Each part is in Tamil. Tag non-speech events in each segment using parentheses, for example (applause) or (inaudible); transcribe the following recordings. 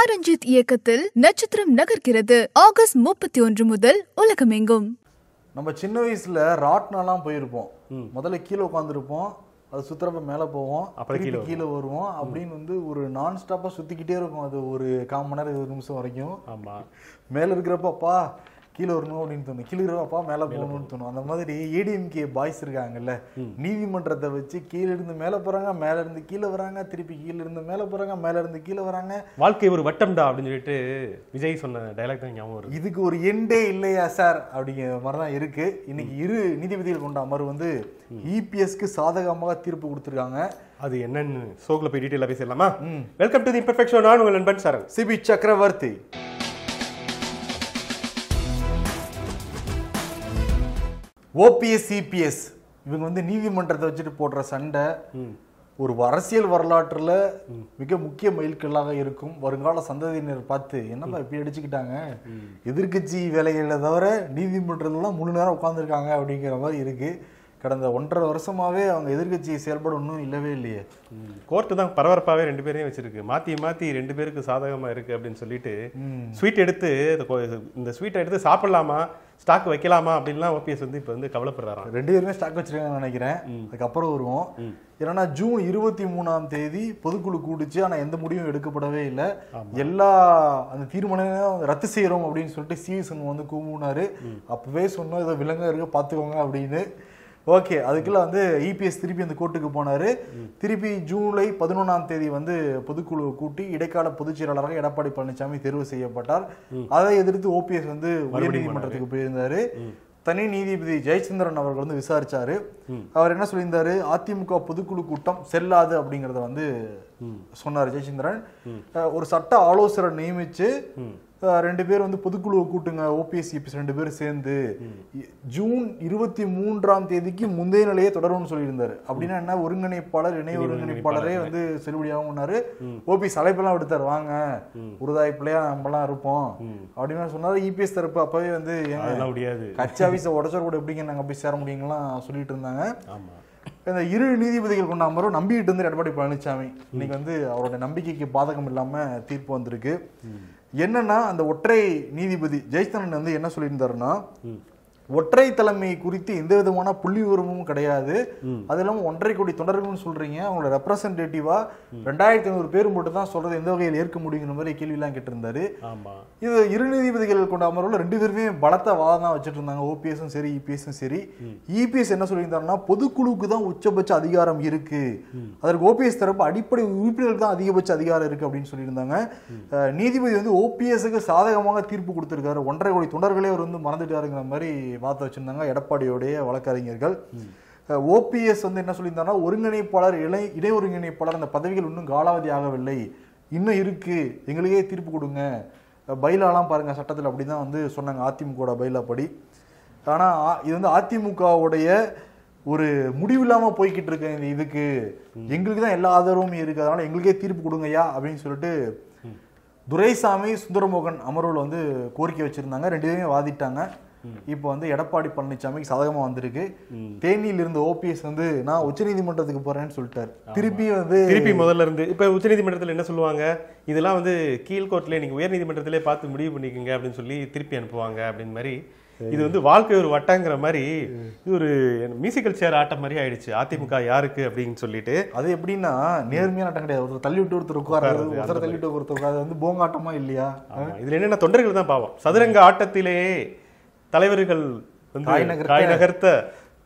ஆர் ரஞ்சித் இயக்கத்தில் நட்சத்திரம் நகர்கிறது. ஆகஸ்ட் முப்பத்தி ஒன்று முதல் உலகமெங்கும். நம்ம சின்ன வயசுல ராட்னம்லாம் போயிருப்போம். முதல்ல கீழே உட்காந்துருப்போம் அது சுத்துறப்ப மேல போவோம். அப்புறம் திருப்பி கீழே வருவோம். அப்படின்னு வந்து ஒரு நான் ஸ்டாப்பா சுத்திக்கிட்டே இருக்கும். அது ஒரு கால் மணி நேரம் இருபது நிமிஷம் வரைக்கும். ஆமா. மேல இருக்கிறப்ப அப்பா கீழே வரணும் அப்படின்னு தோணும். கீழே அப்பா மேல போகணும்னு தோணும். அந்த மாதிரி ஏடிஎம்கே பாய்ஸ் இருக்காங்கல்ல நீதிமன்றத்தை வச்சு கீழே இருந்து மேல போறாங்க மேல இருந்து கீழே வராங்க திருப்பி கீழே இருந்து மேல போறாங்க மேல இருந்து கீழே வராங்க. வாழ்க்கை ஒரு வட்டம்டா அப்படின்னு சொல்லிட்டு விஜய் சொன்ன டைலாக் தான் ஞாபகம் இதுக்கு ஒரு எண்டே இல்லையா சார் அப்படிங்கிற மாதிரி தான் இருக்கு. இன்னைக்கு இரு நீதிபதிகள் கொண்ட அமர்வு வந்து இபிஎஸ்க்கு சாதகமாக தீர்ப்பு கொடுத்துருக்காங்க. அது என்னன்னு ஷோக்குள்ள போய் டீட்டெயிலாக பேசிடலாமா? வெல்கம் டு தி இம்பர்ஃபெக்ஷன் நான் உங்கள் நண்பன் சரண் சிபி சக்கரவர்த்தி. ஓபிஎஸ் சிபிஎஸ் இவங்க வந்து நீதிமன்றத்தை வச்சுட்டு போடுற சண்டை ஒரு அரசியல் வரலாற்றுல மிக முக்கிய மைல்கல்லாக இருக்கும். வருங்கால சந்ததியினர் பார்த்து என்னப்பா இப்படி அடிச்சுக்கிட்டாங்க? எதிர்க்கட்சி வேலைகளை தவிர நீதிமன்றத்துலாம் முழு நேரம் உட்காந்துருக்காங்க அப்படிங்கிற மாதிரி இருக்கு. கடந்த ஒன்றரை வருஷமாவே அவங்க எதிர்க்கட்சி செயல்பட ஒன்றும் இல்லவே இல்லையே. கோர்ட்டு தான் பரபரப்பாகவே ரெண்டு பேரையும் வச்சிருக்கு. மாற்றி மாற்றி ரெண்டு பேருக்கு சாதகமாக இருக்கு அப்படின்னு சொல்லிட்டு ஸ்வீட் எடுத்து இந்த ஸ்வீட்டை எடுத்து சாப்பிடலாமா? ஸ்டாக் வைக்கலாமா அப்படின்லாம் ஓபிஎஸ் வந்து இப்போ வந்து கவலைப்படுறாராம். ரெண்டு பேருமே ஸ்டாக் வச்சிருக்காங்கன்னு நினைக்கிறேன். அதுக்கப்புறம் வருவோம். ஏன்னா ஜூன் இருபத்தி மூணாம் தேதி பொதுக்குழு கூடிச்சு ஆனா எந்த முடிவும் எடுக்கப்படவே இல்லை. எல்லா அந்த தீர்மானம் ரத்து செய்யறோம் அப்படின்னு சொல்லிட்டு சிஎஸ்என் வந்து கூமுனாரு அப்பவே சொன்னோம் ஏதோ விலங்க இருக்க பாத்துக்கோங்க அப்படின்னு. ஓகே அதுக்குள்ள வந்து இபிஎஸ் திருப்பி அந்த கோர்ட்டுக்கு போனாரு. திருப்பி ஜூலை பதினொன்றாம் தேதி வந்து பொதுக்குழு கூட்டி இடைக்கால பொதுச் செயலாளராக எடப்பாடி பழனிசாமி தேர்வு செய்யப்பட்டார். அதை எதிர்த்து ஓபிஎஸ் வந்து உயர்நீதிமன்றத்துக்கு போயிருந்தாரு. தனி நீதிபதி ஜெயச்சந்திரன் அவர்கள் வந்து விசாரிச்சாரு. அவர் என்ன சொல்லியிருந்தாரு? அதிமுக பொதுக்குழு கூட்டம் செல்லாது அப்படிங்கறத வந்து சொன்னார் ஜெயச்சந்திரன். ஒரு சட்ட ஆலோசகரை நியமிச்சு ரெண்டு பேர் வந்து பொதுக்குழுவை கூட்டுங்க ஓபிஎஸ் இபிஎஸ் ரெண்டு பேரும் சேர்ந்து. ஜூன் இருபத்தி மூன்றாம் தேதிக்கு முந்தைய நிலையே தொடரும்னு சொல்லியிருந்தாரு. அப்படின்னா என்ன? ஒருங்கிணைப்பாளர் இணை ஒருங்கிணைப்பாளரே வந்து செல்லுபடியாகும்னாரு ஓபிஎஸ் அழைப்பெல்லாம் விடுத்தாரு வாங்க உருதாய் பிள்ளையா நம்மலாம் இருப்போம். அப்படின்னு சொன்னாரு. இபிஎஸ் தரப்பு அப்பவே வந்து முடியாது. கட்சி ஆபீஸை உடச்சா கூட எப்படிங்க நாங்க போய் சேர முடியுங்கலாம் சொல்லிட்டு இருந்தாங்க. இந்த இரு நீதிபதிகள் கொண்ட அமர்வு நம்பிக்கிட்டு இருந்து எடப்பாடி பழனிசாமி இன்னைக்கு வந்து அவரோட நம்பிக்கைக்கு பாதகம் இல்லாம தீர்ப்பு வந்திருக்கு. என்னன்னா அந்த ஒற்றை நீதிபதி ஜெயஸ்தனன் வந்து என்ன சொல்லியிருந்தாருன்னா ஒற்றை தலைமை குறித்து எந்த விதமான புள்ளி விவரமும் கிடையாது. அது இல்லாம ஒன்றரை கோடி தொண்டர்கள்னு சொல்றீங்க. அவங்களோட ரெப்ரசன்டேட்டிவா ரெண்டாயிரத்தி ஐநூறு பேர் மட்டும் தான் சொல்றது எந்த வகையில் ஏற்க முடியுங்கிற மாதிரி கேள்வி எல்லாம் கேட்டிருந்தாரு இது இரு நீதிபதிகள் கொண்ட அமர்வுல ரெண்டு பேருமே பலத்த வாதம் தான் வச்சுட்டு இருந்தாங்க. ஓபிஎஸும் சரி இபிஎஸும் சரி. இபிஎஸ் என்ன சொல்லியிருந்தாருன்னா பொதுக்குழுவுக்கு தான் உச்சபட்ச அதிகாரம் இருக்கு. அதற்கு ஓபிஎஸ் தரப்பு அடிப்படை உறுப்பினருக்கு தான் அதிகபட்ச அதிகாரம் இருக்கு அப்படின்னு சொல்லியிருந்தாங்க. நீதிபதி வந்து ஓபிஎஸ்க்கு சாதகமாக தீர்ப்பு கொடுத்திருக்காரு. ஒன்றரை கோடி தொண்டர்களே அவர் வந்து மறந்துட்டாருங்கிற மாதிரி வார்த்தை வச்சிருந்தாங்க எடப்பாடியோடைய வழக்கறிஞர்கள். ஓபிஎஸ் வந்து என்ன சொல்லியிருந்தாருன்னா ஒருங்கிணைப்பாளர் இணை இணை ஒருங்கிணைப்பாளர் அந்த பதவிகள் இன்னும் காலாவதி ஆகவில்லை. இன்னும் இருக்கு. எங்களுக்கே தீர்ப்பு கொடுங்க. பைலாலாம் பாருங்க சட்டத்தில் அப்படிதான் வந்து சொன்னாங்க அதிமுக பைலா படி. ஆனா ஆ- இது வந்து அதிமுகவுடைய ஒரு முடிவில்லாம போய்கிட்டு இருக்க இந்த இதுக்கு. எங்களுக்கு தான் எல்லா ஆதரவும் இருக்கு அதனால எங்களுக்கே தீர்ப்பு கொடுங்கய்யா அப்படின்னு சொல்லிட்டு துரைசாமி சுந்தரமோகன் அமர்வுல வந்து கோரிக்கை வச்சிருந்தாங்க. ரெண்டு பேருமே வாதிட்டாங்க. இப்போ வந்து எடப்பாடி பழனிசாமிக்கு சாதகமா வந்திருக்கு. தேனியில் இருந்த ஓபிஎஸ் வந்து நான் உச்சநீதிமன்றத்துக்கு போறேன்னு சொல்லிட்டாரு. திருப்பி வந்து திருப்பி முதல்ல இருந்து இப்ப உச்சநீதிமன்றத்தில் என்ன சொல்லுவாங்க? இதெல்லாம் வந்து கீழ்கோர்ட்ல நீங்க உயர் நீதிமன்றத்திலே பார்த்து முடிவு பண்ணிக்கங்க அப்படின்னு சொல்லி திருப்பி அனுப்புவாங்க அப்படின்னு மாதிரி. இது வந்து வாழ்க்கை ஒரு வட்டங்கிற மாதிரி இது ஒரு மியூசிக்கல் சேர் ஆட்டம் மாதிரி ஆயிடுச்சு. அதிமுக யாருக்கு அப்படின்னு சொல்லிட்டு. அது எப்படின்னா நேர்மையான ஆட்டம் கிடையாது. ஒருத்தர் தள்ளி விட்டு ஒருத்தர் உட்கார்றது ஒருத்தர் தள்ளி விட்டு ஒருத்தர் உட்கார்றது வந்து போங்காட்டமா இல்லையா. இதுல என்னன்னா தொண்டர்கள் தான் பாவம்? சதுரங்க ஆட்டத்திலே தலைவர்கள் வந்து காய் நகர்த்த-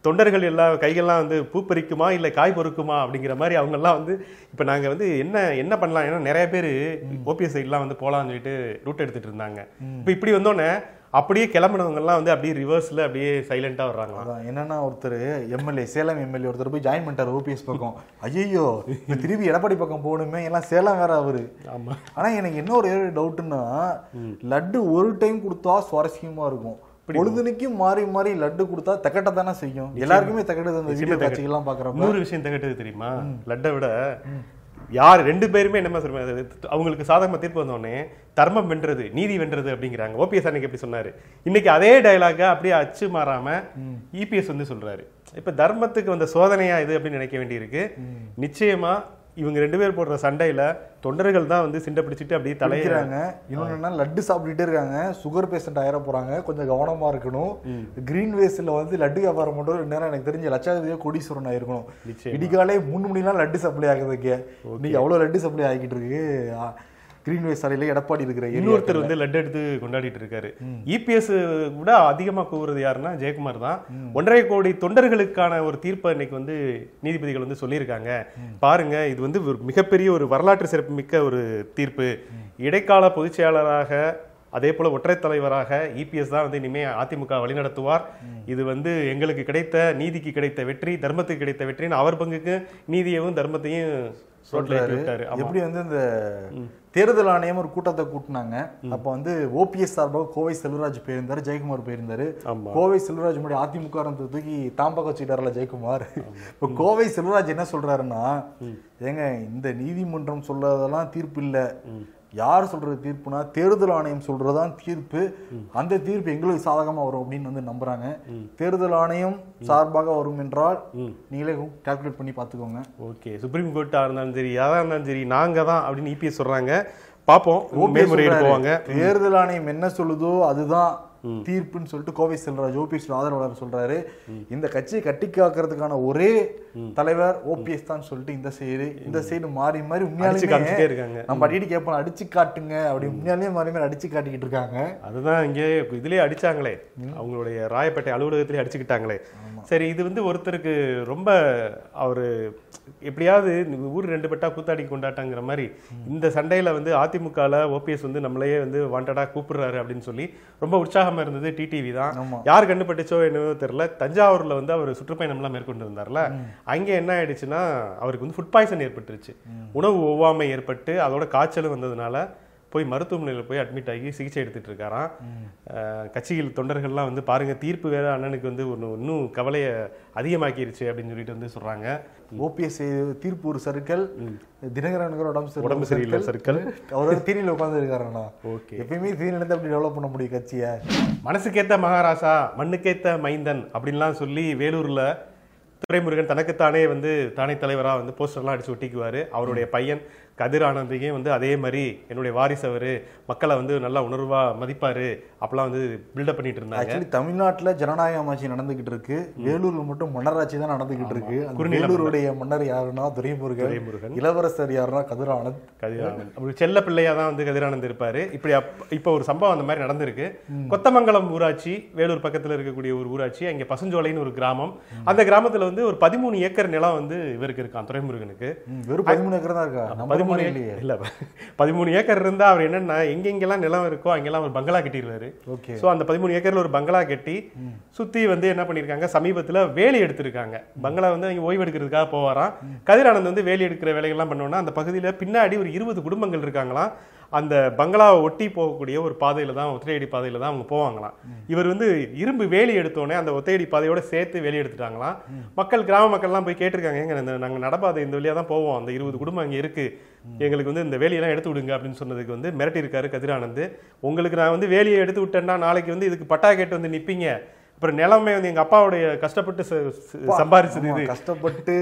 தொண்டர்கள் எல்லாம் கைகள்லாம் வந்து பூ பறிக்குமா இல்ல காய் பொறுக்குமா அப்படிங்கிற மாதிரி அவங்க எல்லாம் வந்து இப்ப நாங்க வந்து என்ன என்ன பண்ணலாம்? ஏன்னா நிறைய பேர் ஓபிஎஸ் சைட்லாம் வந்து போலாம்னு சொல்லிட்டு ரூட் எடுத்துட்டு இருந்தாங்க. இப்ப இப்படி வந்தோடனே அப்படியே கிளம்புனவங்க எல்லாம் வந்து அப்படியே ரிவர்ஸ்ல அப்படியே சைலண்டா வர்றாங்க அதான் என்னன்னா ஒருத்தர் எம்எல்ஏ சேலம் எம்எல்ஏ ஒருத்தர் போய் ஜாயின் பண்ணிட்டாரு ஓபிஎஸ் பக்கம். ஐயோ திருப்பி எடப்பாடி பக்கம் போகணுமே எல்லாம் சேலம் வேற அவரு. ஆமா. ஆனா எனக்கு என்ன ஒரு டவுட்னா லட்டு ஒரு டைம் கொடுத்தா சுவாரஸ்யமா இருக்கும். பொழுதுனைக்கும் மாறி மாறி லட்டு கொடுத்தா தக்கட்ட தானே செய்யும் எல்லாருக்குமே தக்கட்டது அந்த வீடியோ காட்சிகள்லாம் பாக்குறப்ப இன்னொரு விஷயம் தகட்டது தெரியுமா? லட்டை விட யார் ரெண்டு பேருமே என்ன சொல்றாங்க? அவங்களுக்கு சாதகமா தீர்ப்பு வந்தோடனே தர்மம் வென்றது நீதி வென்றது அப்படிங்கிறாங்க. ஓபிஎஸ் அன்னைக்கு எப்படி சொன்னாரு. இன்னைக்கு அதே டயலாக அப்படியே அச்சு மாறாம இபிஎஸ் வந்து சொல்றாரு. இப்ப தர்மத்துக்கு வந்த சோதனையா இது அப்படின்னு நினைக்க வேண்டியிருக்கு. நிச்சயமா இவங்க ரெண்டு பேர் போடுற சண்டையில தொண்டர்கள் தான் வந்து சிண்டை பிடிச்சிட்டு அப்படியே தலையை பிடிக்கிறாங்க. இன்னொன்னு லட்டு சாப்பிட்டுட்டே இருக்காங்க. சுகர் பேஷண்ட் ஆயிர போறாங்க. கொஞ்சம் கவனமா இருக்கணும். கிரீன் வேஸ்ல வந்து லட்டு வியாபாரம் ரெண்டு நேரம் எனக்கு தெரிஞ்ச லட்சாதிபதியா கோடீஸ்வரன் ஆயிருக்கணும். இடிகாலே மூணு மணிலாம் லட்டு சப்ளை ஆகுது இங்க. இன்னைக்கு அவ்வளவு லட்டு சப்ளை ஆகிட்டு இருக்கு? கிரீன் வேஸ் சாலையில எடப்பாடி இருக்கிற இன்னொருத்தர் வந்து லட்டு எடுத்து கொண்டாடிட்டு இருக்காரு. இபிஎஸ் விட அதிகமா கூவுறது யாருன்னா ஜெயக்குமார் தான். ஒன்றரை கோடி தொண்டர்களுக்கான ஒரு தீர்ப்பை இன்னைக்கு வந்து நீதிபதிகள் வந்து சொல்லியிருக்காங்க. பாருங்க இது வந்து ஒரு மிகப்பெரிய ஒரு வரலாற்று சிறப்புமிக்க ஒரு தீர்ப்பு. இடைக்கால பொதுச் செயலாளராக அதே போல ஒற்றை தலைவராக இபிஎஸ் தான் வந்து இனிமே அதிமுக வழிநடத்துவார். இது வந்து எங்களுக்கு கிடைத்த நீதிக்கு கிடைத்த வெற்றி தர்மத்துக்கு கிடைத்த வெற்றின்னு அவர் பங்குக்கு நீதியையும் தர்மத்தையும் ஆமா. எப்படி வந்து இந்த தேர்தல் ஆணையம் ஒரு கூட்டத்தை கூட்டினாங்க. அப்ப வந்து ஓபிஎஸ் சார்பாக கோவை செல்வராஜ் போயிருந்தாரு ஜெயக்குமார் போயிருந்தாரு. கோவை செல்வராஜ் முன்னாடி அதிமுக தூக்கி தாம்பக வச்சுட்டார்ல ஜெயக்குமார். இப்ப கோவை செல்வராஜ் என்ன சொல்றாருன்னா ஏங்க இந்த நீதிமன்றம் சொல்றதெல்லாம் தீர்ப்பு இல்ல. யார் சொல்றது தீர்ப்புனா தேர்தல் ஆணையம் சொல்றதுதான் தீர்ப்பு. அந்த தீர்ப்பு எங்களுக்கு சாதகமா வரும் அப்படின்னு வந்து நம்புறாங்க. தேர்தல் ஆணையம் சார்பாக வரும் என்றால் நீங்களே கால்குலேட் பண்ணி பாத்துக்கோங்க ஓகே. சுப்ரீம் கோர்ட்டா இருந்தாலும் சரி யாரா இருந்தாலும் சரி நாங்க தான் அப்படின்னு இபிஎஸ் சொல்றாங்க. பாப்போம் OPS மேல்முறையீடு போவாங்க. தேர்தல் ஆணையம் என்ன சொல்லுதோ அதுதான் தீர்ப்புன்னு சொல்லிட்டு கோவை செல்வராஜ் ஓபிஎஸ் ஆதரவாளர் சொல்றாரு. இந்த கட்சியை கட்டி காக்கிறதுக்கான ஒரே தலைவர் ஓபிஎஸ் தான் சொல்லிட்டு இந்த சைடு இந்த சைடு மாறி மாறி உண்மையாலுமே இருக்காங்க. நம்ம அடிக்கடி கேட்போம் அடிச்சு காட்டுங்க அப்படி உண்மையாலுமே மாறி மாறி அடிச்சு காட்டிக்கிட்டு இருக்காங்க. அதுதான் இங்கே இதுலயே அடிச்சாங்களே. அவங்களுடைய ராயப்பேட்டை அலுவலகத்திலே அடிச்சுக்கிட்டாங்களே. சரி இது வந்து ஒருத்தருக்கு ரொம்ப அவரு எப்படியாவது ஊர் ரெண்டு பட்டா கூத்தாடி கொண்டாட்டாங்கிற மாதிரி இந்த சண்டையில வந்து அதிமுகல ஓபிஎஸ் வந்து நம்மளையே வந்து வாண்டடா கூப்பிடுறாரு அப்படின்னு சொல்லி ரொம்ப உற்சாகமா இருந்தது டிடிவி தான். யார் கண்டுபட்டுச்சோ என்னவோ தெரியல. தஞ்சாவூர்ல வந்து அவர் சுற்றுப்பயணம்லாம் மேற்கொண்டு இருந்தார்ல அங்க என்ன ஆயிடுச்சுன்னா அவருக்கு வந்து ஃபுட் பாய்சன் ஏற்பட்டுருச்சு. உணவு ஒவ்வாமை ஏற்பட்டு அதோட காய்ச்சலும் வந்ததுனால போய் மருத்துவமனையில் போய் அட்மிட் ஆகி சிகிச்சை எடுத்துட்டு இருக்காராம். கட்சியில் தொண்டர்கள்லாம் வந்து பாருங்க தீர்ப்பு வேற அண்ணனுக்கு வந்து ஒன்று இன்னும் கவலையை அதிகமாக்கிருச்சு அப்படின்னு சொல்லிட்டு வந்து சொல்றாங்க. ஓபிஎஸ் தீர்ப்பு ஒரு சர்க்கிள் தினகரனுக்கு உடம்பு உடம்பு சரியில்லை சர்க்கிள். அவர் தீனியில் உட்கார்ந்து இருக்காருண்ணா ஓகே. எப்பயுமே தீனில இருந்து அப்படி டெவலப் பண்ண முடியும் கட்சியை. மனசுக்கேத்த மகாராசா மண்ணுக்கேத்த மைந்தன் அப்படின்லாம் சொல்லி வேலூர்ல துரைமுருகன் தனக்குத்தானே வந்து தானே தலைவரா வந்து போஸ்டர்லாம் அடிச்சு ஒட்டிக்குவாரு. அவருடைய பையன் கதிர் ஆனந்தையும் வந்து அதே மாதிரி என்னுடைய வாரிசு அவரு மக்களை வந்து நல்லா உணர்வா மதிப்பாரு அப்பெல்லாம் வந்து பில்டப் பண்ணிட்டு இருந்தாங்க. ஆக்சுவலி தமிழ்நாட்டுல ஜனநாயக ஆட்சி நடந்துகிட்டு இருக்கு. வேலூர்ல மட்டும் மன்னராட்சி தான் நடந்துகிட்டு இருக்கு. வேலூருடைய மன்னர் யாருன்னா துரைமுருகன். துரைமுருகன். இளவரசர் யாருன்னா கதிரானந்த் கதிரானந்த் அப்படி செல்ல பிள்ளையா தான் வந்து கதிரானந்த் இருப்பாரு. இப்படி அப்- இப்ப ஒரு சம்பவம் அந்த மாதிரி நடந்திருக்கு. கொத்தமங்கலம் ஊராட்சி வேலூர் பக்கத்துல இருக்கக்கூடிய ஒரு ஊராட்சி அங்க பசுஞ்சோலைன்னு ஒரு கிராமம். அந்த கிராமத்துல வந்து ஒரு பதிமூணு ஏக்கர் நிலம் வந்து இவருக்கு இருக்கான் துரைமுருகனுக்கு. வெறும் பதிமூணு ஏக்கர் தான் இருக்கா? பதிமூணு இல்ல பதிமூணு ஏக்கர் இருந்தா அவர் என்னன்னா எங்கெங்கெல்லாம் நிலம் இருக்கோ அங்கெல்லாம் ஒரு பங்களா கட்டிடுவாரு. ஓகே. சோ அந்த பதிமூணு ஏக்கர்ல ஒரு பங்களா கட்டி சுத்தி வந்து என்ன பண்ணிருக்காங்க சமீபத்துல வேலி எடுத்திருக்காங்க. பங்களா வந்து அங்க ஓய்வு எடுக்கிறதுக்காக போவாராம். கதிரானந்த் வந்து வேலி எடுக்கிற வேலைகள்லாம் பண்ணோம்னா அந்த பகுதியில பின்னாடி ஒரு இருபது குடும்பங்கள் இருக்காங்களாம். அந்த பங்களாவை ஒட்டி போகக்கூடிய ஒரு பாதையில தான் ஒத்தையடி பாதையில தான் அவங்க போவாங்களாம். இவர் வந்து இரும்பு வேலி எடுத்தோடனே அந்த ஒத்தையடி பாதையோட சேர்த்து வேலி எடுத்துட்டாங்களாம். மக்கள் கிராம மக்கள்லாம் போய் கேட்டிருக்காங்க எங்க இந்த நாங்கள் நடப்பாதை இந்த வழியாக தான் போவோம். அந்த இருபது குடும்பம் அங்கே இருக்கு. எங்களுக்கு வந்து இந்த வேலியெல்லாம் எடுத்து விடுங்க அப்படின்னு சொன்னதுக்கு வந்து மிரட்டி இருக்காரு கதிரானந்த். உங்களுக்கு நான் வந்து வேலியை எடுத்து விட்டேன்னா நாளைக்கு வந்து இதுக்கு பட்டா கேட்டு வந்து நிற்பீங்க அப்புறம் நிலமே வந்து எங்க அப்பாவுடைய கஷ்டப்பட்டு சம்பாரிச்சது இது. கஷ்டப்பட்டு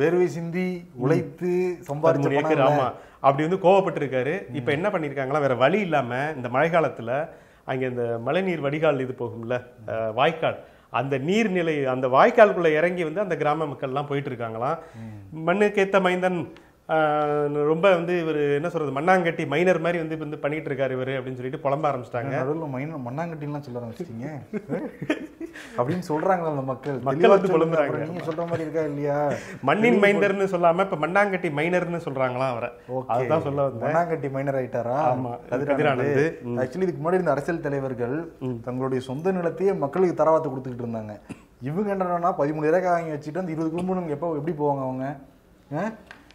வேர்வை சிந்தி உழைத்து சம்பாதிச்ச ஏக்கர் இல்ல. ஆமா. அப்படி வந்து கோவப்பட்டிருக்காரு. இப்ப என்ன பண்ணிருக்காங்களா வேற வழி இல்லாம இந்த மழை காலத்துல அங்க இந்த மழைநீர் வடிகால் இது போகும்ல வாய்க்கால். அந்த நீர்நிலை அந்த வாய்க்காலுக்குள்ள இறங்கி வந்து அந்த கிராம மக்கள்லாம் போயிட்டு இருக்காங்களாம். மண்ணுக்கேத்த மைந்தன் ரொம்ப வந்து இவர் என்ன சொல்றது மண்ணாங்கட்டி மைனர் மாதிரி வந்து வந்து பண்ணிட்டு இருக்காரு இவரு அப்படின்னு சொல்லிட்டு புலம்ப ஆரம்பிச்சிட்டாங்க. நடுவுல மைன மண்ணாங்கட்டிலாம் சொல்ல ஆரம்பிச்சிட்டீங்க? அப்படின்னு சொல்றாங்களா அந்த மக்கள். மக்கள் வந்து. புலம்புறாங்க. அப்புறம் நீங்க சொல்ற மாதிரி இருக்கா இல்லையா? மண்ணின் மைந்தர்னு சொல்லாம இப்ப மண்ணாங்கட்டி மைனர்னு சொல்றாங்களாம் அவரை. அதுதான் சொல்ல வந்தேன். மண்ணாங்கட்டி மைனர் ஆயிட்டாரா? ஆமா, கதிரானந்து. ஆக்சுவலி இதுக்கு முன்னாடி இந்த அரசியல் தலைவர்கள் தங்களுடைய சொந்த நிலத்தையே மக்களுக்கு தரவாத்து கொடுத்துக்கிட்டு இருந்தாங்க. இவங்க என்னன்னா பதிமூணு ஏக்கர் வாங்கி வச்சுட்டு அந்த இருபது குடும்பம் எப்போ எப்படி போவாங்க அவங்க?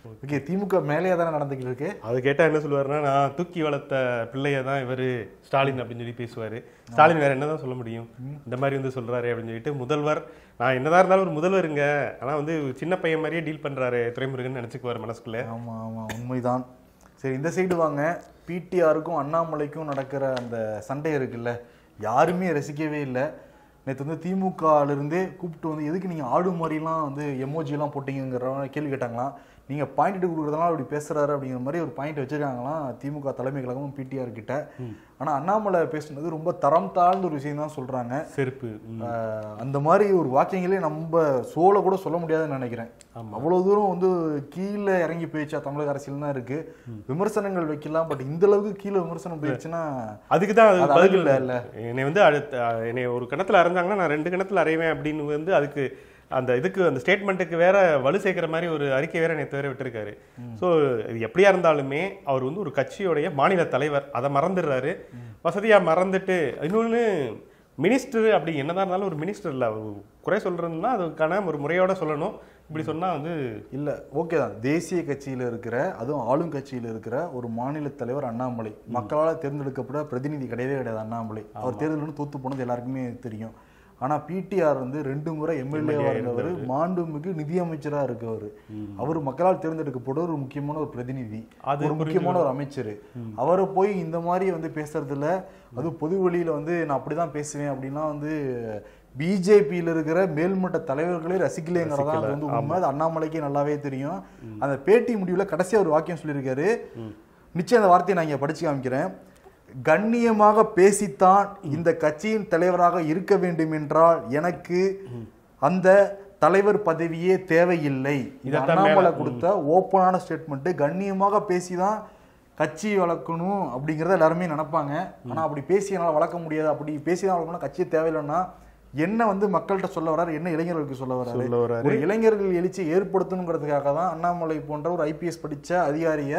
ஓகே திமுக மேலேயே தானே நடந்துக்கிட்டு இருக்கு? அது கேட்டா என்ன சொல்லுவாருன்னா நான் தூக்கி வளர்த்த பிள்ளைய தான் இவரு ஸ்டாலின் அப்படின்னு சொல்லி பேசுவாரு. ஸ்டாலின் வேற என்னதான் சொல்ல முடியும்? இந்த மாதிரி வந்து சொல்றாரு அப்படின்னு சொல்லிட்டு முதல்வர் நான் என்னதான் இருந்தாலும் ஒரு முதல்வருங்க ஆனா வந்து சின்ன பையன் மாதிரியே டீல் பண்றாரு துரைமுருகன் நினைச்சுக்குவாரு மனசுக்குள்ள. ஆமா ஆமா உண்மைதான். சரி இந்த சைடு வாங்க. பிடிஆருக்கும் அண்ணாமலைக்கும் நடக்கிற அந்த சண்டை இருக்குல்ல யாருமே ரசிக்கவே இல்லை. நேற்று வந்து திமுகல இருந்தே கூப்பிட்டு வந்து எதுக்கு நீங்க ஆடு மாதிரிலாம் வந்து எமோஜி எல்லாம் போட்டீங்கிற கேள்வி கேட்டாங்களாம். நீங்க பாயிண்ட் எடுத்து கொடுக்குறதுனால அப்படி பேசுறாரு அப்படிங்கிற மாதிரி ஒரு பாயிண்ட் வச்சிருக்காங்களாம் திமுக தலைமை கழகமும் பிடிஆர் கிட்ட. ஆனா அண்ணாமலை பேசுனது ரொம்ப தரம் தாழ்ந்த ஒரு விஷயம் தான் சொல்றாங்க. செருப்பு. அந்த மாதிரி ஒரு வாக்கியங்களே நம்ம சோலை கூட சொல்ல முடியாதுன்னு நினைக்கிறேன். அவ்வளவு தூரம் வந்து கீழே இறங்கி போயிடுச்சா தமிழக அரசியல் தான் இருக்கு விமர்சனங்கள் வைக்கலாம் பட் இந்த அளவுக்கு கீழே விமர்சனம் போயிடுச்சுன்னா அதுக்கு தான் பதில் இல்ல, இல்ல. என்னை வந்து அடுத்த என்னை ஒரு கணத்துல அரைஞ்சாங்கன்னா நான் ரெண்டு கணத்துல அறைவேன் அப்படின்னு வந்து அதுக்கு அந்த இதுக்கு அந்த ஸ்டேட்மெண்ட்டுக்கு வேற வலு சேர்க்கிற மாதிரி ஒரு அறிக்கை வேற நேற்று வேற விட்டுருக்காரு. ஸோ இது எப்படியா இருந்தாலுமே அவர் வந்து ஒரு கட்சியோடைய மாநில தலைவர். அதை மறந்துடுறாரு. வசதியா மறந்துட்டு இன்னொன்னு மினிஸ்டர் அப்படி என்னதான் இருந்தாலும் ஒரு மினிஸ்டர் இல்லை. அவர் குறை சொல்றதுன்னா அதுக்கான ஒரு முறையோட சொல்லணும். இப்படி சொன்னா வந்து இல்ல ஓகே தான். தேசிய கட்சியில இருக்கிற அதுவும் ஆளும் கட்சியில இருக்கிற ஒரு மாநில தலைவர் அண்ணாமலை. மக்களால் தேர்ந்தெடுக்கப்பட பிரதிநிதி கிடையவே கிடையாது அண்ணாமலை. அவர் தேர்தல் தூத்து போனது எல்லாருக்குமே தெரியும். ஆனா பிடிஆர் வந்து ரெண்டு முறை எம்எல்ஏவா இருந்தவர். மாண்புமிகு நிதியமைச்சரா இருக்கவர். அவர் மக்களால் தேர்ந்தெடுக்கப்பட்ட ஒரு முக்கியமான ஒரு பிரதிநிதி. அது ஒரு முக்கியமான ஒரு அமைச்சர். அவரை போய் இந்த மாதிரி வந்து பேசுறதுல அது பொது வெளியில வந்து நான் அப்படிதான் பேசுவேன் அப்படின்னா வந்து பிஜேபியில இருக்கிற மேல்மட்ட தலைவர்களே ரசிக்கலைங்கிறதா அது வந்து உண்மை. அது அண்ணாமலைக்கே நல்லாவே தெரியும். அந்த பேட்டி முடிவுல கடைசியா ஒரு வாக்கியம் சொல்லியிருக்காரு. நிச்சயம் அந்த வார்த்தையை நான் இங்க படிச்சு காமிக்கிறேன். கண்ணியமாக பேசித்தான் இந்த கட்சியின் தலைவராக இருக்க வேண்டும் என்றால் எனக்கு அந்த தலைவர் பதவியே தேவையில்லை. இது அண்ணாமலை மேல- கொடுத்த ஓப்பனான ஸ்டேட்மெண்ட் கண்ணியமாக பேசிதான் கட்சி வளர்க்கணும் அப்படிங்கறத எல்லாருமே நினைப்பாங்க. ஆனா அப்படி பேசி என்னால வளர்க்க முடியாது. அப்படி பேசி தான் வளர்க்கணும். கட்சி தேவையில்லைன்னா என்ன வந்து மக்கள்கிட்ட சொல்ல வராரு என்ன இளைஞர்களுக்கு சொல்ல வராரு. ஒரு இளைஞர்கள் எழுச்சி ஏற்படுத்தணுங்கிறதுக்காக தான் அண்ணாமலை போன்ற ஒரு ஐபிஎஸ் படிச்ச அதிகாரிய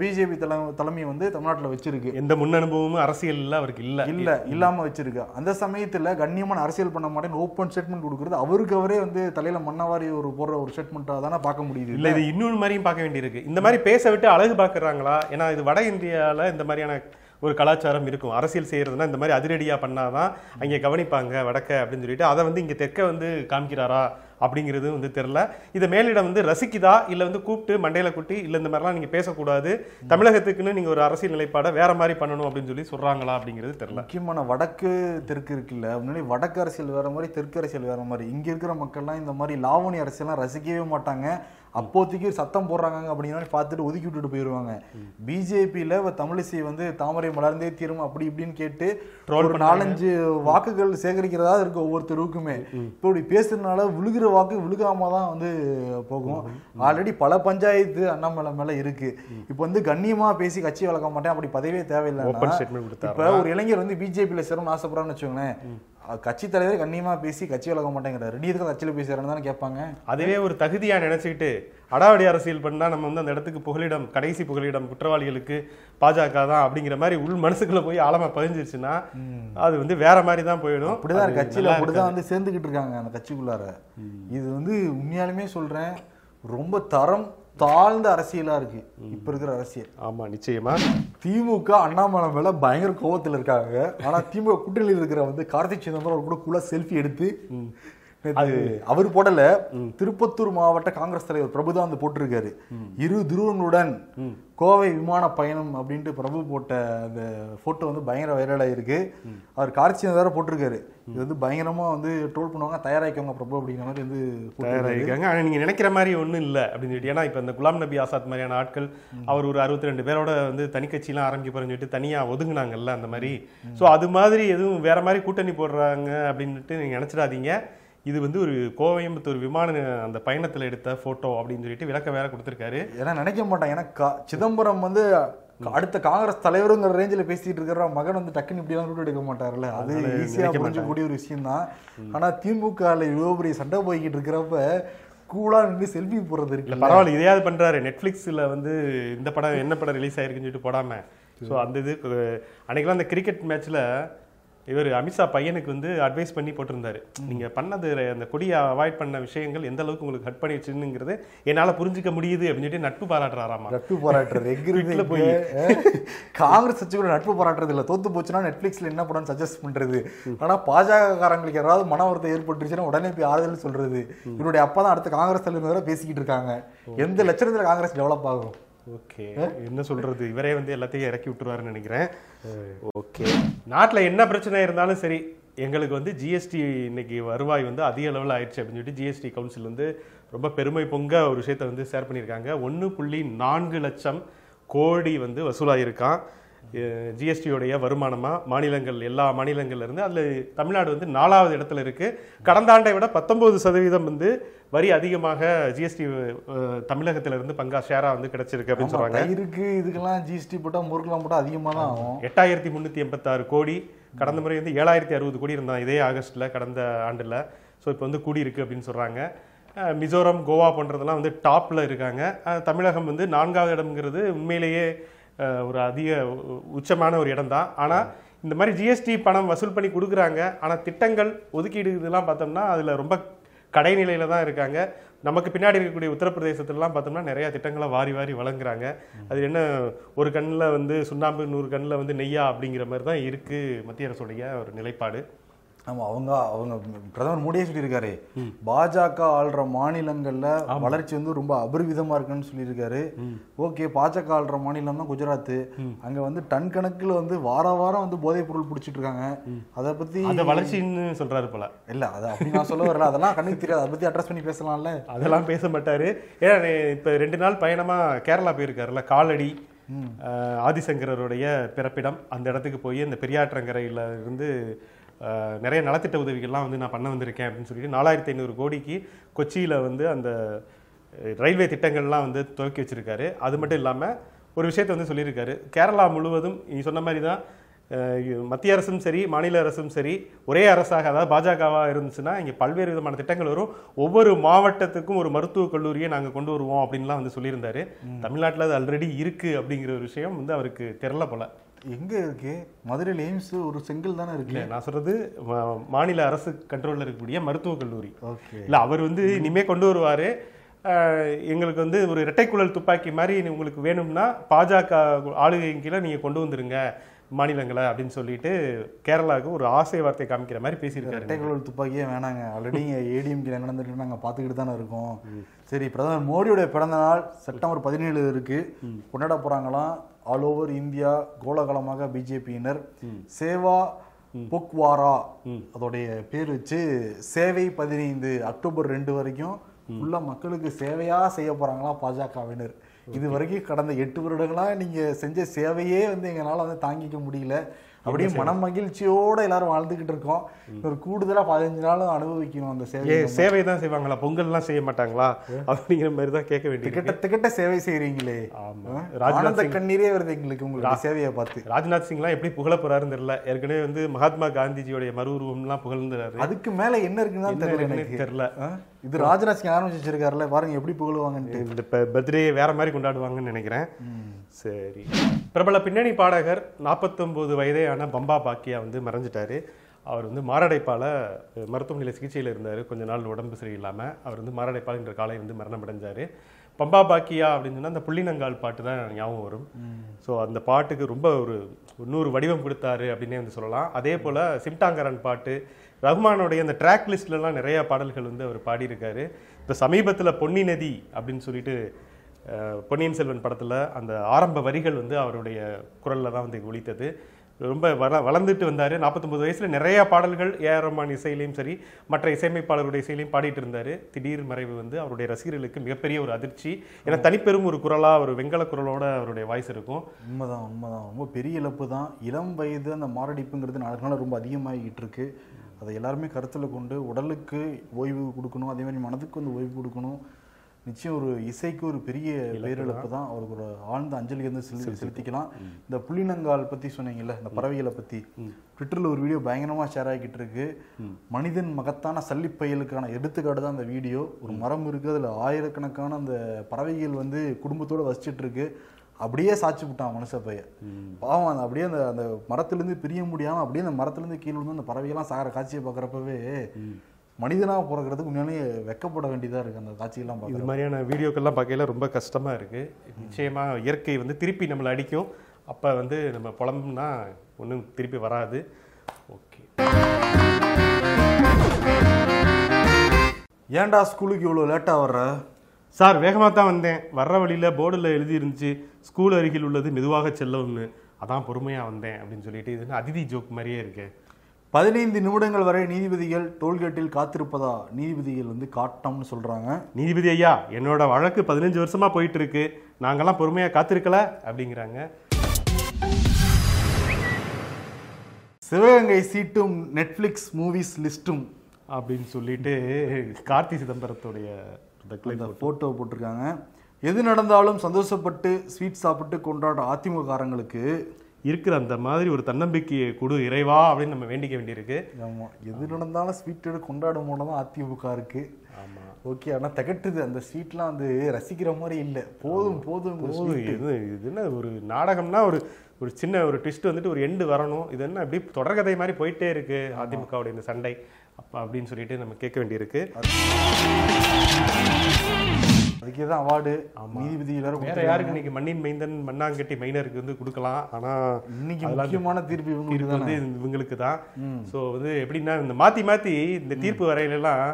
பிஜேபி தலைமை வந்து தமிழ்நாட்டுல வச்சிருக்கு. எந்த முன் அனுபவமும் அரசியல்ல அவருக்கு இல்ல. இல்ல இல்லாம வச்சிருக்கு. அந்த சமயத்துல கண்ணியமான அரசியல் பண்ண மாட்டேன்னு ஓப்பன் ஸ்டேட்மெண்ட் கொடுக்குறது அவருக்கு அவரே வந்து தலையில மண்ணவாரி ஒரு போடுற ஒரு ஸ்டேட்மெண்ட்டா தானே பார்க்க முடியுது. இல்ல இது இன்னொரு மாதிரியும் பார்க்க வேண்டியிருக்கு. இந்த மாதிரி பேச விட்டு அழகு பார்க்கறாங்களா? ஏன்னா இது வட இந்தியால இந்த மாதிரியான ஒரு கலாச்சாரம் இருக்கும். அரசியல் செய்கிறதுனா இந்த மாதிரி அதிரடியாக பண்ணால் தான் அங்கே கவனிப்பாங்க வடக்க அப்படின்னு சொல்லிட்டு. அதை வந்து இங்கே தெற்க வந்து காமிக்கிறாரா அப்படிங்கிறது வந்து தெரில இதை மேலிடம் வந்து ரசிக்குதா? இல்லை வந்து கூப்பிட்டு மண்டையில குட்டி இல்லை இந்த மாதிரிலாம் நீங்கள் பேசக்கூடாது. தமிழகத்துக்குன்னு நீங்கள் ஒரு அரசியல் நிலைப்பாடை வேற மாதிரி பண்ணணும் அப்படின்னு சொல்லி சொல்கிறாங்களா அப்படிங்கிறது தெரில முக்கியமான வடக்கு தெற்கு இருக்குல்ல. முன்னாடி வடக்கு அரசியல் வேற மாதிரி தெற்கு அரசியல் வேற மாதிரி. இங்கே இருக்கிற மக்கள்லாம் இந்த மாதிரி லாவணி அரசியல்லாம் ரசிக்கவே மாட்டாங்க. அப்போதைக்கு சத்தம் போடுறாங்க அப்படிங்கிற பார்த்துட்டு ஒதுக்கி விட்டுட்டு போயிருவாங்க. பிஜேபியில தமிழிசை வந்து தாமரை மலர்ந்தே தீரும் அப்படி இப்படின்னு கேட்டு ஒரு நாலஞ்சு வாக்குகள் சேகரிக்கிறதா இருக்கு ஒவ்வொரு தெருவுக்குமே. இப்போ இப்படி பேசுறதுனால விழுகிற வாக்கு விழுகாம தான் வந்து போகும். ஆல்ரெடி பல பஞ்சாயத்து அண்ணாமலை மேல இருக்கு. இப்போ வந்து கண்ணியமா பேசி கட்சி வளர்க்க மாட்டேன். அப்படி பதவியே தேவையில்லை இப்ப ஒரு இளைஞர் வந்து பிஜேபியில சேரணும்னு ஆசைப்படுறான்னு வச்சுக்கோங்களேன். கட்சி தலைவர் கண்ணியமா பேசி கட்சி வளர்க்க மாட்டேங்கிறாரு. நீ எதுக்கு கட்சியில பேசுறேன்னு தானே கேட்பாங்க. அதுவே ஒரு தகுதியா நினைச்சுக்கிட்டு அடாவடி அரசியல் பண்ணா நம்ம வந்து அந்த இடத்துக்கு புகலிடம் கடைசி புகலிடம் குற்றவாளிகளுக்கு பாஜக தான் அப்படிங்கிற மாதிரி உள் மனசுக்குள்ள போய் ஆழமா பதிஞ்சிருச்சுன்னா அது வந்து வேற மாதிரி தான் போயிடும். அப்படிதான் கட்சியில அப்படிதான் வந்து சேர்ந்துகிட்டு இருக்காங்க அந்த கட்சிக்குள்ளார. இது வந்து உண்மையாலுமே சொல்றேன் ரொம்ப தரம் தாழ்ந்த அரசியலா இருக்கு. இப்ப இருக்கிற அரசியல். ஆமா நிச்சயமா. திமுக அண்ணாமலை மேல பயங்கர கோவத்துல இருக்காங்க. ஆனா திமுக கூட்டணியில் இருக்கிற வந்து கார்த்திக் சிதம்பரம் கூட கூட செல்ஃபி எடுத்து அது அவர் போடல. திருப்பத்தூர் மாவட்ட காங்கிரஸ் தலைவர் பிரபுதான் வந்து போட்டிருக்காரு. இரு துருவங்களுடன் கோவை விமான பயணம் அப்படின்ட்டு பிரபு போட்ட அந்த போட்டோ வந்து பயங்கர வைரலா இருக்கு அவர் கார்த்திக் வேற போட்டிருக்காரு. இது வந்து பயங்கரமா வந்து ட்ரோல் பண்ணுவாங்க தயாராக்கிக்கோங்க பிரபு அப்படிங்கிற மாதிரி வந்து. தயாராகிருக்காங்க. ஆனா நீங்க நினைக்கிற மாதிரி ஒண்ணும் இல்ல அப்படின்னு சொல்லிட்டு. ஏன்னா இப்ப இந்த குலாம் நபி ஆசாத் மாதிரியான ஆட்கள் அவர் ஒரு அறுபத்தி ரெண்டு பேரோட வந்து தனிக்கட்சியெல்லாம் ஆரம்பிக்க போறேன்னு சொல்லிட்டு தனியா ஒதுங்குனாங்கல்ல அந்த மாதிரி. சோ அது மாதிரி எதுவும் வேற மாதிரி கூட்டணி போடுறாங்க அப்படின்ட்டு நீங்க நினைச்சிடாதீங்க. இது வந்து ஒரு கோயம்புத்தூர் விமான அந்த பயணத்துல எடுத்த போட்டோ அப்படின்னு சொல்லிட்டு விளக்கம் வேற கொடுத்திருக்காரு. ஏன்னா நினைக்க மாட்டான். ஏன்னா சிதம்பரம் வந்து அடுத்த காங்கிரஸ் தலைவருங்கிற ரேஞ்சில பேசிட்டு இருக்கிற மகன் வந்து டக்குன்னு இப்படி எல்லாம் ரூட் எடுக்க மாட்டாருல்ல. அது அதனால ஈஸியா நினைக்க புரிஞ்சக்கூடிய ஒரு விஷயம் தான் ஆனா திமுக இவ்வளவு பெரிய சண்டை போய்கிட்டு இருக்கிறப்ப கூலா நின்று செல்ஃபி போடுறது இல்ல இருக்குல்ல. பரவாயில்ல இதையாவது பண்றாரு. நெட்ஃபிளிக்ஸ்ல வந்து இந்த படம் என்ன படம் ரிலீஸ் ஆயிருக்குன்னு சொல்லிட்டு போடாம. சோ அந்த இது அஹ், அன்னைக்கெல்லாம் அந்த கிரிக்கெட் மேட்ச்ல இவர் அமித்ஷா பையனுக்கு வந்து அட்வைஸ் பண்ணி போட்டிருந்தாரு. நீங்க பண்ணது அந்த கொடியை அவாய்ட் பண்ண விஷயங்கள் எந்த அளவுக்கு உங்களுக்கு ஹட் பண்ணிடுச்சுங்கிறது என்னால புரிஞ்சுக்க முடியுது அப்படின்னு சொல்லிட்டு நட்பு பாராட்டுறாராமா. நட்பு பாராட்டுறது எங்கிருந்து போய். காங்கிரஸ் கட்சி கூட நட்பு பாராட்டுறது இல்ல. தோத்து போச்சுன்னா நெட்ஃபிளிக்ஸ்ல என்ன படம் சஜஸ்ட் பண்றது. ஆனா பாஜக காரங்களுக்கு யாராவது மன வருத்தம் ஏற்பட்டுருச்சுன்னா உடனே போய் ஆறுதல் சொல்றது. இவருடைய அப்பா தான் அடுத்த காங்கிரஸ் தலைவர் பேசிக்கிட்டு இருக்காங்க. எந்த லட்சணத்துல காங்கிரஸ் டெவலப் ஆகும்? ஓகே. என்ன சொல்றது? இவரே வந்து எல்லாத்தையும் இறக்கி விட்டுருவாருன்னு நினைக்கிறேன். ஓகே. நாட்டுல என்ன பிரச்சனை இருந்தாலும் சரி எங்களுக்கு வந்து ஜிஎஸ்டி இன்னைக்கு வருவாய் வந்து அதிக அளவில் ஆயிடுச்சு அப்படின்னு சொல்லிட்டு ஜிஎஸ்டி கவுன்சில் வந்து ரொம்ப பெருமை பொங்க ஒரு விஷயத்தை வந்து ஷேர் பண்ணியிருக்காங்க. ஒன்று புள்ளி நான்கு லட்சம் கோடி வந்து வசூலாயிருக்கான். ஜிஎஸ்டியோடைய வருமானமாக மாநிலங்கள் எல்லா மாநிலங்கள்ல இருந்து அதில் தமிழ்நாடு வந்து நாலாவது இடத்துல இருக்கு. கடந்த ஆண்டை விட பத்தொன்பது சதவீதம் வந்து வரி அதிகமாக ஜிஎஸ்டி தமிழகத்திலிருந்து பங்கா ஷேரா வந்து கிடைச்சிருக்கு அப்படின்னு ஆமா, சொல்றாங்க. தயிருக்கு இதுக்கெல்லாம் ஜிஎஸ்டி போட்டா முறுக்கெல்லாம் போட்டா அதிகமா தான் ஆகும். எட்டாயிரத்தி முந்நூற்றி எண்பத்தாறு கோடி. கடந்த முறை வந்து ஏழாயிரத்தி அறுபது கோடி இருந்தான் இதே ஆகஸ்ட்ல கடந்த ஆண்டுல. ஸோ இப்போ வந்து கூடி இருக்கு அப்படின்னு சொல்றாங்க. அஹ் மிசோரம் கோவா போன்றதெல்லாம் வந்து டாப்ல இருக்காங்க. தமிழகம் வந்து நான்காவது இடம்ங்கிறது உண்மையிலேயே ஒரு அதிக உச்சமான ஒரு இடம் தான் ஆனால் இந்த மாதிரி ஜிஎஸ்டி பணம் வசூல் பண்ணி கொடுக்குறாங்க. ஆனால் திட்டங்கள் ஒதுக்கீடு இதெல்லாம் பார்த்தோம்னா அதில் ரொம்ப கடைநிலையில் தான் இருக்காங்க. நமக்கு பின்னாடி இருக்கக்கூடிய உத்தரப்பிரதேசத்துலலாம் பார்த்தோம்னா நிறையா திட்டங்களை வாரி வாரி வழங்குறாங்க. அது என்ன ஒரு கண்ணில் வந்து சுண்ணாம்பு நூறு கண்ணில் வந்து நெய்யா அப்படிங்கிற மாதிரி தான் இருக்குது மத்திய அரசுடைய ஒரு நிலைப்பாடு. ஆமா அவங்க அவங்க பிரதமர் மோடியே சொல்லியிருக்காரு. பாஜக ஆள்ற மாநிலங்கள்ல வளர்ச்சி வந்து ரொம்ப அபரிவிதமா இருக்குன்னு சொல்லியிருக்காரு. ஓகே பாஜக ஆள்ற மாநிலம் தான் குஜராத் அங்க வந்து டன் கணக்குல வந்து வார வாரம் வந்து போதைப் பொருள் பிடிச்சிட்டு இருக்காங்க அதை பத்தி அந்த வளர்ச்சின்னு சொல்றாரு போல. இல்ல அது அப்படி நான் சொல்ல வரல. அதெல்லாம் கண்ணுக்கு தெரியாது. அதை பத்தி அட்ரஸ் பண்ணி பேசலாம்ல. அதெல்லாம் பேச மாட்டாரு. ஏன்னா இப்ப ரெண்டு நாள் பயணமா கேரளா போயிருக்காருல்ல காலடி ஆதிசங்கரருடைய பிறப்பிடம். அந்த இடத்துக்கு போய் அந்த பெரியாற்றங்கரையில இருந்து நிறைய நலத்திட்ட உதவிகள்லாம் வந்து நான் பண்ண வந்திருக்கேன் அப்படின்னு சொல்லிட்டு நாலாயிரத்தி ஐநூறு கோடிக்கு கொச்சியில வந்து அந்த ரயில்வே திட்டங்கள்லாம் வந்து துவக்கி வச்சிருக்காரு. அது மட்டும் இல்லாம ஒரு விஷயத்தை வந்து சொல்லியிருக்காரு. கேரளா முழுவதும் நீ சொன்ன மாதிரி தான் மத்திய அரசும் சரி மாநில அரசும் சரி ஒரே அரசாக அதாவது பாஜகவா இருந்துச்சுன்னா இங்க பல்வேறு விதமான திட்டங்கள் வரும். ஒவ்வொரு மாவட்டத்துக்கும் ஒரு மருத்துவக் கல்லூரியை நாங்க கொண்டு வருவோம் அப்படின்லாம் வந்து சொல்லியிருந்தாரு. தமிழ்நாட்டுல அது ஆல்ரெடி இருக்கு அப்படிங்கிற ஒரு விஷயம் வந்து அவருக்கு தெரில போல. எங்க இருக்கு? மதுரையில் எய்ம்ஸ் ஒரு செங்கல் தானே இருக்கு? நான் சொல்றது மாநில அரசு கண்ட்ரோல்ல இருக்கக்கூடிய மருத்துவக் கல்லூரி. ஓகே. இல்ல அவர் வந்து இனிமே கொண்டு வருவாரு. எங்களுக்கு வந்து ஒரு இரட்டைக்குழல் துப்பாக்கி மாதிரி உங்களுக்கு வேணும்னா பாஜக ஆளுகையின் கீழே நீங்க கொண்டு வந்துருங்க மாநிலங்களை அப்படின்னு சொல்லிட்டு கேரளாவுக்கு ஒரு ஆசை வார்த்தை காமிக்கிற மாதிரி பேசியிருக்காரு. இரட்டைக்குழல் துப்பாக்கியே வேணாங்க. ஆல்ரெடி இங்கே ஏடிஎம்கே நடந்துட்டு நாங்கள் பார்த்துக்கிட்டு தானே இருக்கோம். சரி பிரதமர் மோடியோட பிறந்த நாள் செப்டம்பர் பதினேழு இருக்கு. கொண்டாட போறாங்களாம். ஆல் ஓவர் இந்தியா கோலகலமாக பிஜேபியினர். சேவா பொக்வாரா அதோடைய பேர் வச்சு சேவை பதினைந்து அக்டோபர் ரெண்டு வரைக்கும் உள்ள மக்களுக்கு சேவையா செய்ய போறாங்களாம் பாஜகவினர். இது வரைக்கும் கடந்த எட்டு வருடங்களா நீங்க செஞ்ச சேவையே வந்து எங்களால வந்து தாங்கிக்க முடியல. அப்படியே மன மகிழ்ச்சியோட எல்லாரும் வாழ்ந்துகிட்டு இருக்கோம். ஒரு கூடுதலா பதினஞ்சு நாளும் அனுபவிக்கணும் அந்த சேவை சேவை தான் செய்வாங்களா? பொங்கல்லாம் செய்ய மாட்டாங்களா? அப்படிங்கிற மாதிரி தான் கேட்க வேண்டியது திகட்ட திகட்ட சேவை செய்றீங்களே. ஆமா. ராஜ்நாத் சிங். கண்ணீரே வருது எங்களுக்கு உங்களுக்கு சேவையை பார்த்து. ராஜ்நாத் சிங்லாம் எப்படி புகழ போறாருன்னு தெரியல. ஏற்கனவே வந்து மகாத்மா காந்திஜியோடைய மறு உருவம்லாம் புகழ்ந்துறாரு. அதுக்கு மேல என்ன இருக்குன்னு தெரியல தெரியல? இது ராஜராஜ் சிங் ஆரம்பிச்சு வச்சிருக்காருல்ல பாருங்க எப்படி புகழுவாங்கன்ட்டு. இந்த பர்த்டே வேற மாதிரி கொண்டாடுவாங்கன்னு நினைக்கிறேன். சரி. பிரபல பின்னணி பாடகர் 49 வயதேயான பம்பா பாக்கியா வந்து மறைஞ்சிட்டாரு. அவர் வந்து மாரடைப்பால மருத்துவமனையில் சிகிச்சையில் இருந்தார். கொஞ்ச நாள் உடம்பு சரியில்லாமல் அவர் வந்து மாரடைப்பால் இன்ற காலை வந்து மரணம் அடைஞ்சாரு. பம்பா பாக்கியா அப்படின்னு சொன்னா அந்த புள்ளினங்கால் பாட்டு தான் ஞாபகம் வரும். ஸோ அந்த பாட்டுக்கு ரொம்ப ஒரு இன்னொரு வடிவம் கொடுத்தாரு அப்படின்னே வந்து சொல்லலாம். அதே போல சிம்டாங்கரன் பாட்டு ரஹ்மானுடைய அந்த ட்ராக் லிஸ்ட்லலாம் நிறைய பாடல்கள் வந்து அவர் பாடியிருக்காரு. இப்போ சமீபத்தில் பொன்னி நதி அப்படின்னு சொல்லிட்டு பொன்னியின் செல்வன் படத்தில் அந்த ஆரம்ப வரிகள் வந்து அவருடைய குரலில் தான் வந்து ஒழித்தது ரொம்ப வள வளர்ந்துட்டு வந்தார். நாற்பத்தொம்பது வயசில் நிறைய பாடல்கள் ஏஆர் ரஹ்மான் இசையிலையும் சரி மற்ற இசையமைப்பாளருடைய இசையிலையும் பாடிட்டு இருந்தார். திடீர் மறைவு வந்து அவருடைய ரசிகர்களுக்கு மிகப்பெரிய ஒரு அதிர்ச்சி. ஏன்னா தனிப்பெரும் ஒரு குரலாக ஒரு வெங்கல குரலோட அவருடைய வாய்ஸ் இருக்கும். உண்மைதான் உண்மைதான். ரொம்ப பெரிய இழப்பு தான். இளம் வயது அந்த மாரடைப்புங்கிறது நாளுக்கு நாள் ரொம்ப அதிகமாகிட்டு இருக்கு. அதை எல்லாருமே கருத்தில் கொண்டு உடலுக்கு ஓய்வு கொடுக்கணும். அதே மாதிரி மனதுக்கு வந்து ஓய்வு கொடுக்கணும். நிச்சயம் ஒரு இசைக்கு ஒரு பெரிய பேரிழப்பு தான். அவருக்கு ஒரு ஆழ்ந்த அஞ்சலி வந்து செலு செலுத்திக்கலாம். இந்த புள்ளினங்கால் பத்தி சொன்னீங்கல்ல இந்த பறவைகளை பத்தி. ட்விட்டர்ல ஒரு வீடியோ பயங்கரமா ஷேர் ஆகிட்டு இருக்கு. மனிதன் மகத்தான சல்லிப்பயலுக்கான எடுத்துக்காட்டு தான் அந்த வீடியோ. ஒரு மரம் இருக்கு அதுல ஆயிரக்கணக்கான அந்த பறவைகள் வந்து குடும்பத்தோட வசிச்சிட்டு இருக்கு. அப்படியே சாச்சு விட்டான் மனுஷ பையன். பாவம் அந்த அப்படியே அந்த அந்த மரத்துலேருந்து பிரிய முடியாம அப்படியே அந்த மரத்துலேருந்து கீழே வந்து அந்த பறவைகள்லாம் சாகிற காட்சியை பார்க்குறப்பவே மனிதனா பிறக்கிறதுக்கு உண்மையாலே வெக்கப்பட வேண்டியதா இருக்கு அந்த காட்சியெல்லாம் இது மாதிரியான வீடியோக்கள்லாம் பார்க்கையில ரொம்ப கஷ்டமா இருக்கு. நிச்சயமா இயற்கை வந்து திருப்பி நம்மளை அடிக்கும். அப்ப வந்து நம்ம புலம்புனா ஒன்றும் திருப்பி வராது. ஓகே. ஏன்டா ஸ்கூலுக்கு இவ்வளோ லேட்டாக வர்ற? சார் வேகமாக தான் வந்தேன். வர்ற வழியில போர்டில் எழுதி இருந்துச்சு ஸ்கூல் அருகில் உள்ளது மெதுவாக செல்லவும்னு அதான் பொறுமையா வந்தேன் அப்படின்னு சொல்லிட்டு இது அதிதி ஜோக் மாதிரியே இருக்கு. பதினைந்து நிமிடங்கள் வரை நீதிபதிகள் டோல்கேட்டில் காத்திருப்பதா? நீதிபதிகள் வந்து காட்டம்னு சொல்றாங்க. நீதிபதி ஐயா என்னோட வழக்கு பதினஞ்சு வருஷமா போயிட்டு இருக்கு நாங்கெல்லாம் பொறுமையா காத்திருக்கல அப்படிங்கிறாங்க. சிவகங்கை சீட்டும் நெட்ஃபிளிக்ஸ் மூவிஸ் லிஸ்ட்டும் அப்படின்னு சொல்லிட்டு கார்த்தி சிதம்பரத்துடைய இந்த clip அந்த போட்டோ போட்டிருக்காங்க. எது நடந்தாலும் சந்தோஷப்பட்டு ஸ்வீட் சாப்பிட்டு கொண்டாடுற அதிமுக காரங்களுக்கு இருக்கிற அந்த மாதிரி ஒரு தன்னம்பிக்கையை கொடு இறைவா அப்படின்னு நம்ம வேண்டிக்க வேண்டியிருக்கு. ஆமா. எது நடந்தாலும் ஸ்வீட் கொண்டாடும் போல தான் அதிமுக இருக்கு. ஆமா. ஓகே ஆனா திகட்டுது. அந்த ஸ்வீட்லாம் வந்து ரசிக்கிற மாதிரி இல்ல. போதும் போதும். போதும். இது இது என்ன ஒரு நாடகம்னா ஒரு ஒரு சின்ன ஒரு ட்விஸ்ட் வந்துட்டு ஒரு எண்டு வரணும். இது என்ன அப்படி தொடர்கதை மாதிரி போயிட்டே இருக்கு அதிமுகவுடைய இந்த சண்டை. அப்ப அப்படின்னு சொல்லிட்டு நம்ம கேட்க வேண்டியிருக்கு. அதுக்கே தான் அவார்டு நீதிபதி வேற. யாருக்கு இன்னைக்கு மண்ணின் மைந்தன் மண்ணாங்கட்டி மைனருக்கு வந்து கொடுக்கலாம். ஆனா இன்னைக்கு முக்கியமான தீர்ப்பு இவங்களுக்கு வந்து இவங்களுக்கு தான் ஸோ வந்து எப்படின்னா இந்த மாத்தி மாத்தி இந்த தீர்ப்பு வரையிலலாம்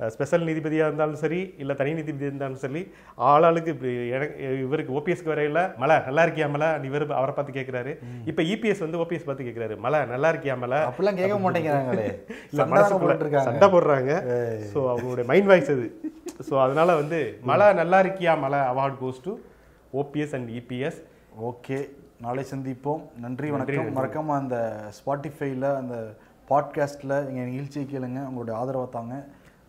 ஸ்பெஷல் நீதிபதியா இருந்தாலும் சரி இல்ல தனி நீதிபதி இருந்தாலும் சரி ஆளாளுக்கு இப்படி எனக்கு இவருக்கு ஓபிஎஸ்க்கு வரையில மலை நல்லா இருக்கியா மலை? இவர் அவரை பார்த்து கேட்கிறாரு இப்ப இபிஎஸ் வந்து ஓபிஎஸ் பார்த்து கேட்கிறாரு மலை நல்லா இருக்கியா மலை? அப்படிலாம் கேட்க மாட்டேங்கிறாங்களே. (laughs) இல்ல சண்டை மனசுக்குள்ள சண்டை போடுறாங்க. ஸோ அவங்களுடைய மைண்ட் வாய்ஸ் அது. ஸோ அதனால வந்து மலை நல்லா இருக்கியா மலை? Award goes to OPS and EPS okay நாளை சந்திப்போம். நன்றி வணக்கம். மறக்காம அந்த ஸ்பாட்டிஃபைல அந்த பாட்காஸ்ட்ல எங்க நிகழ்ச்சியை கேளுங்க. உங்களுடைய ஆதரவை தாங்க.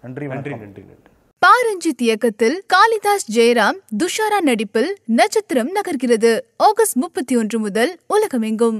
நன்றி நன்றி நன்றி நன்றி. பாரஞ்சித் இயக்கத்தில் காளிதாஸ் ஜெயராம் துஷாரா நடிப்பில் நட்சத்திரம் நகர்கிறது. ஆகஸ்ட் முப்பத்தி ஒன்று முதல் உலகமெங்கும்.